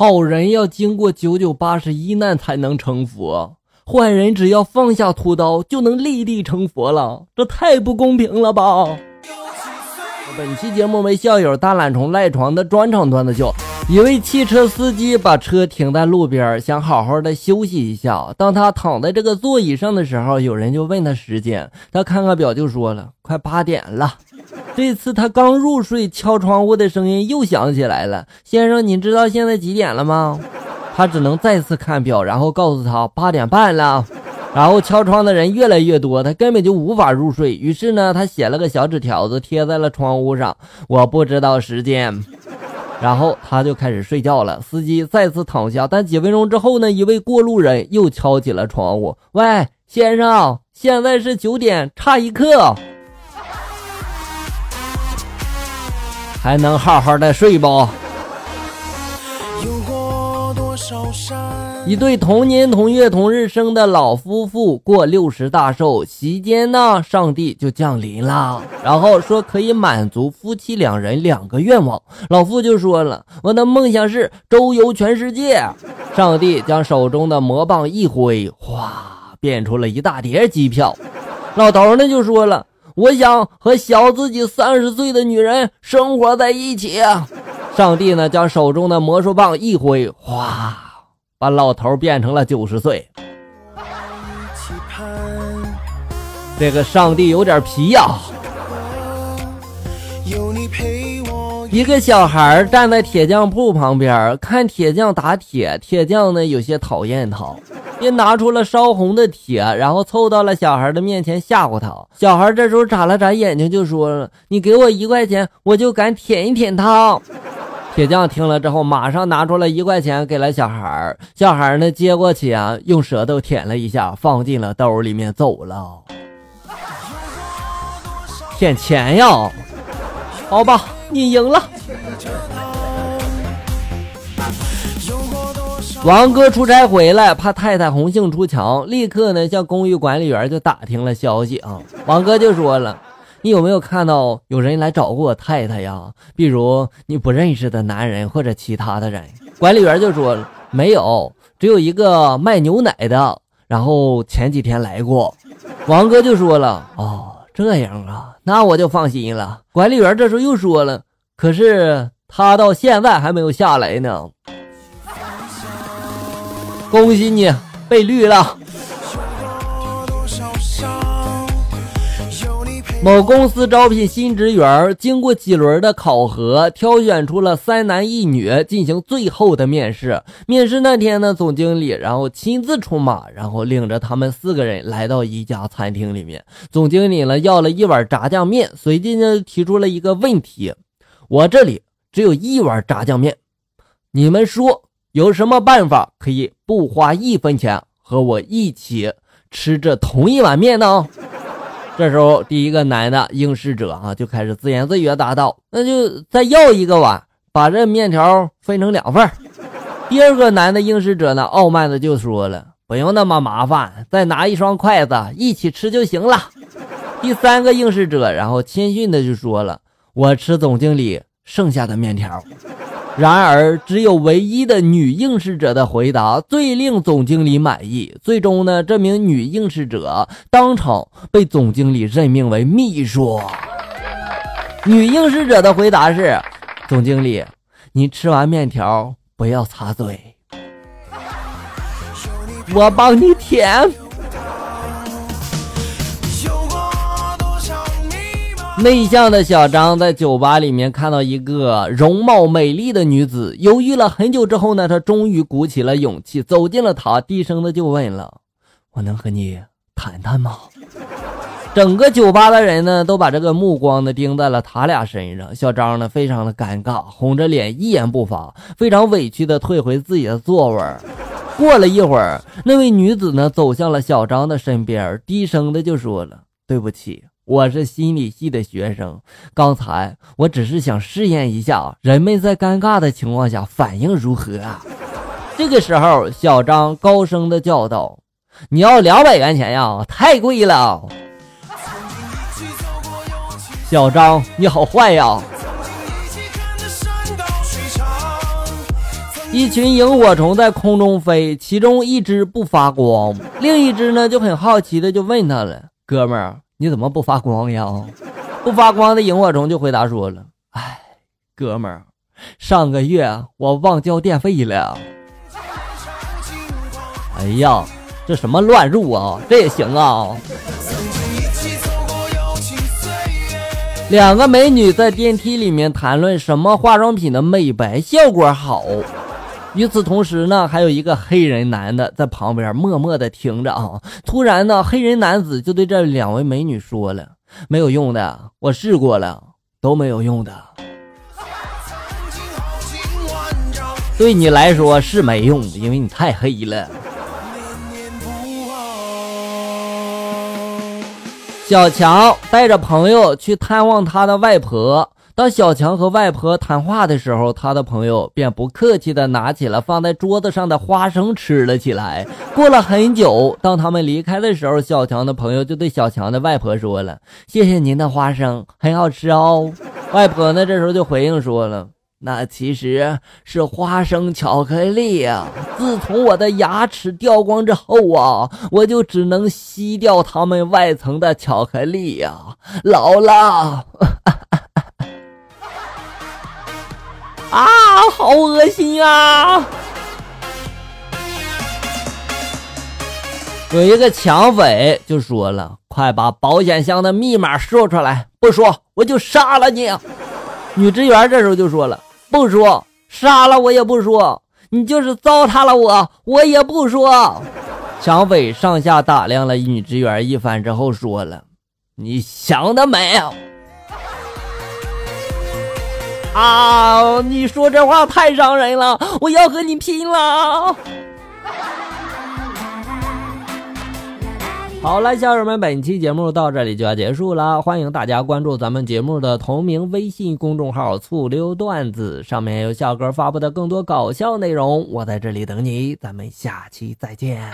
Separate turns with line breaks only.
好人要经过九九八十一难才能成佛，坏人只要放下屠刀就能立地成佛了，这太不公平了吧！本期节目为校友大懒虫赖床的专场段子秀。一位汽车司机把车停在路边，想好好的休息一下。当他躺在这个座椅上的时候，有人就问他时间，他看看表就说了：“快八点了。”这次他刚入睡，敲窗户的声音又响起来了。先生，你知道现在几点了吗？他只能再次看表，然后告诉他八点半了。然后敲窗的人越来越多，他根本就无法入睡。于是呢，他写了个小纸条子贴在了窗户上：“我不知道时间。”然后他就开始睡觉了。司机再次躺下，但几分钟之后呢，一位过路人又敲起了窗户：“喂，先生，现在是九点差一刻，还能好好的睡不？”一对同年同月同日生的老夫妇过六十大寿，席间呢，上帝就降临了，然后说可以满足夫妻两人两个愿望。老夫就说了：“我的梦想是周游全世界。”上帝将手中的魔棒一挥，哗，变出了一大叠机票。老头呢就说了：“我想和小自己三十岁的女人生活在一起。”上帝呢将手中的魔术棒一挥，哗。把老头变成了九十岁，这个上帝有点皮呀。一个小孩站在铁匠铺旁边看铁匠打铁，铁匠呢有些讨厌他，便拿出了烧红的铁，然后凑到了小孩的面前吓唬他。小孩这时候眨了眨眼睛，就说了：“你给我一块钱，我就敢舔一舔他。”铁匠听了之后，马上拿出了一块钱给了小孩小孩呢接过去啊，用舌头舔了一下，放进了兜里面走了。舔钱呀？好吧，你赢了。王哥出差回来，怕太太红杏出墙，立刻呢向公寓管理员就打听了消息啊。王哥就说了。你有没有看到有人来找过我太太呀？比如你不认识的男人或者其他的人？管理员就说没有，只有一个卖牛奶的，然后前几天来过。王哥就说了，哦，这样啊，那我就放心了。管理员这时候又说了，可是他到现在还没有下来呢。恭喜你被绿了。某公司招聘新职员，经过几轮的考核，挑选出了三男一女进行最后的面试。面试那天呢，总经理然后亲自出马，然后领着他们四个人来到一家餐厅里面。总经理呢要了一碗炸酱面，随即呢提出了一个问题：我这里只有一碗炸酱面，你们说有什么办法可以不花一分钱和我一起吃这同一碗面呢？这时候，第一个男的应试者啊就开始自言自语答道：“那就再要一个碗，把这面条分成两份。”第二个男的应试者呢，傲慢的就说了：“不用那么麻烦，再拿一双筷子一起吃就行了。”第三个应试者然后谦逊的就说了：“我吃总经理剩下的面条。”然而，只有唯一的女应试者的回答最令总经理满意。最终呢，这名女应试者当场被总经理任命为秘书。女应试者的回答是：“总经理，你吃完面条不要擦嘴，我帮你舔。”内向的小张在酒吧里面看到一个容貌美丽的女子，犹豫了很久之后呢，他终于鼓起了勇气走进了她，低声的就问了：“我能和你谈谈吗？”整个酒吧的人呢都把这个目光呢盯在了他俩身上。小张呢非常的尴尬，红着脸一言不发，非常委屈的退回自己的座位。过了一会儿，那位女子呢走向了小张的身边，低声的就说了：“对不起。”我是心理系的学生，刚才我只是想试验一下人们在尴尬的情况下反应如何啊。这个时候，小张高声的叫道：“你要两百元钱呀，太贵了。”小张，你好坏呀！一群萤火虫在空中飞，其中一只不发光，另一只呢就很好奇的就问他了：“哥们儿，你怎么不发光呀？”不发光的萤火虫就回答说了：“哎，哥们儿，上个月我忘交电费了。”哎呀，这什么乱入啊？这也行啊？两个美女在电梯里面谈论什么化妆品的美白效果好。与此同时呢，还有一个黑人男的在旁边默默的听着啊。突然呢，黑人男子就对这两位美女说了：“没有用的，我试过了，都没有用的。对你来说是没用，因为你太黑了。”小强带着朋友去探望他的外婆。当小强和外婆谈话的时候，他的朋友便不客气地拿起了放在桌子上的花生吃了起来。过了很久，当他们离开的时候，小强的朋友就对小强的外婆说了：“谢谢您的花生，很好吃哦。”外婆呢，这时候就回应说了。那其实是花生巧克力呀！自从我的牙齿掉光之后啊，我就只能吸掉它们外层的巧克力呀。老了，啊，好恶心啊！有一个抢匪就说了：“快把保险箱的密码说出来，不说我就杀了你！”女职员这时候就说了。不说，杀了我也不说。你就是糟蹋了我，我也不说。抢匪上下打量了女职员一番之后，说了：“你想得美！啊，你说这话太伤人了，我要和你拼了！”好了，小友们，本期节目到这里就要结束了。欢迎大家关注咱们节目的同名微信公众号“醋溜段子”，上面有笑哥发布的更多搞笑内容。我在这里等你，咱们下期再见。